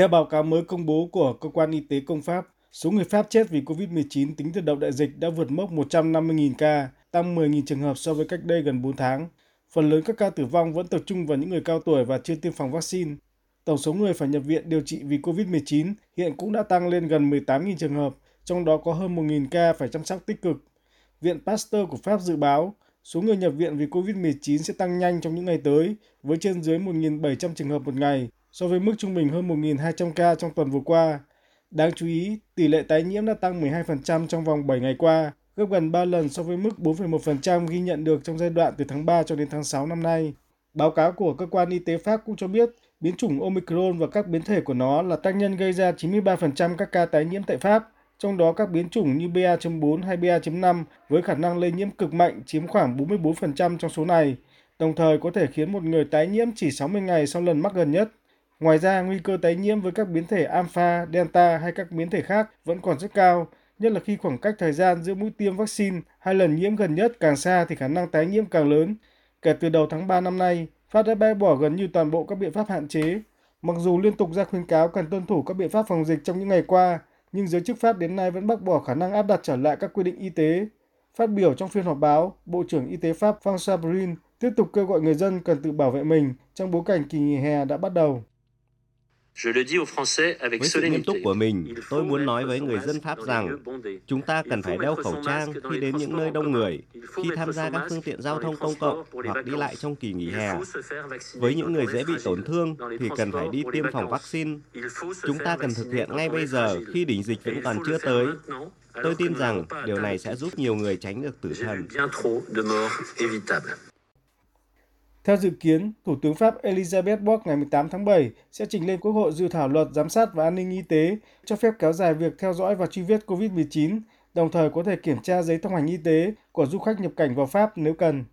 Theo báo cáo mới công bố của Cơ quan Y tế Công Pháp, số người Pháp chết vì COVID-19 tính từ đầu đại dịch đã vượt mốc 150.000 ca, tăng 10.000 trường hợp so với cách đây gần 4 tháng. Phần lớn các ca tử vong vẫn tập trung vào những người cao tuổi và chưa tiêm phòng vaccine. Tổng số người phải nhập viện điều trị vì COVID-19 hiện cũng đã tăng lên gần 18.000 trường hợp, trong đó có hơn 1.000 ca phải chăm sóc tích cực. Viện Pasteur của Pháp dự báo số người nhập viện vì COVID-19 sẽ tăng nhanh trong những ngày tới, với trên dưới 1.700 trường hợp một ngày, so với mức trung bình hơn 1.200 ca trong tuần vừa qua. Đáng chú ý, tỷ lệ tái nhiễm đã tăng 12% trong vòng 7 ngày qua, gấp gần 3 lần so với mức 4,1% ghi nhận được trong giai đoạn từ tháng 3 cho đến tháng 6 năm nay. Báo cáo của cơ quan y tế Pháp cũng cho biết biến chủng Omicron và các biến thể của nó là tác nhân gây ra 93% các ca tái nhiễm tại Pháp, trong đó các biến chủng như BA.4 hay BA.5 với khả năng lây nhiễm cực mạnh chiếm khoảng 44% trong số này, đồng thời có thể khiến một người tái nhiễm chỉ 60 ngày sau lần mắc gần nhất. Ngoài ra, nguy cơ tái nhiễm với các biến thể Alpha, Delta hay các biến thể khác vẫn còn rất cao, nhất là khi khoảng cách thời gian giữa mũi tiêm vaccine hai lần nhiễm gần nhất càng xa thì khả năng tái nhiễm càng lớn. Kể từ đầu tháng 3 năm nay, Pháp đã bãi bỏ gần như toàn bộ các biện pháp hạn chế. Mặc dù liên tục ra khuyến cáo cần tuân thủ các biện pháp phòng dịch trong những ngày qua, nhưng giới chức Pháp đến nay vẫn bác bỏ khả năng áp đặt trở lại các quy định y tế. Phát biểu trong phiên họp báo, Bộ trưởng Y tế Pháp François Brin tiếp tục kêu gọi người dân cần tự bảo vệ mình trong bối cảnh kỳ nghỉ hè đã bắt đầu. Với sự nghiêm túc của mình, tôi muốn nói với người dân Pháp rằng chúng ta cần phải đeo khẩu trang khi đến những nơi đông người, khi tham gia các phương tiện giao thông công cộng hoặc đi lại trong kỳ nghỉ hè. Với những người dễ bị tổn thương thì cần phải đi tiêm phòng vaccine. Chúng ta cần thực hiện ngay bây giờ khi đỉnh dịch vẫn còn chưa tới. Tôi tin rằng điều này sẽ giúp nhiều người tránh được tử thần. Theo dự kiến, Thủ tướng Pháp Elizabeth Borg ngày 18 tháng 7 sẽ trình lên Quốc hội dự thảo luật giám sát và an ninh y tế cho phép kéo dài việc theo dõi và truy vết COVID-19, đồng thời có thể kiểm tra giấy thông hành y tế của du khách nhập cảnh vào Pháp nếu cần.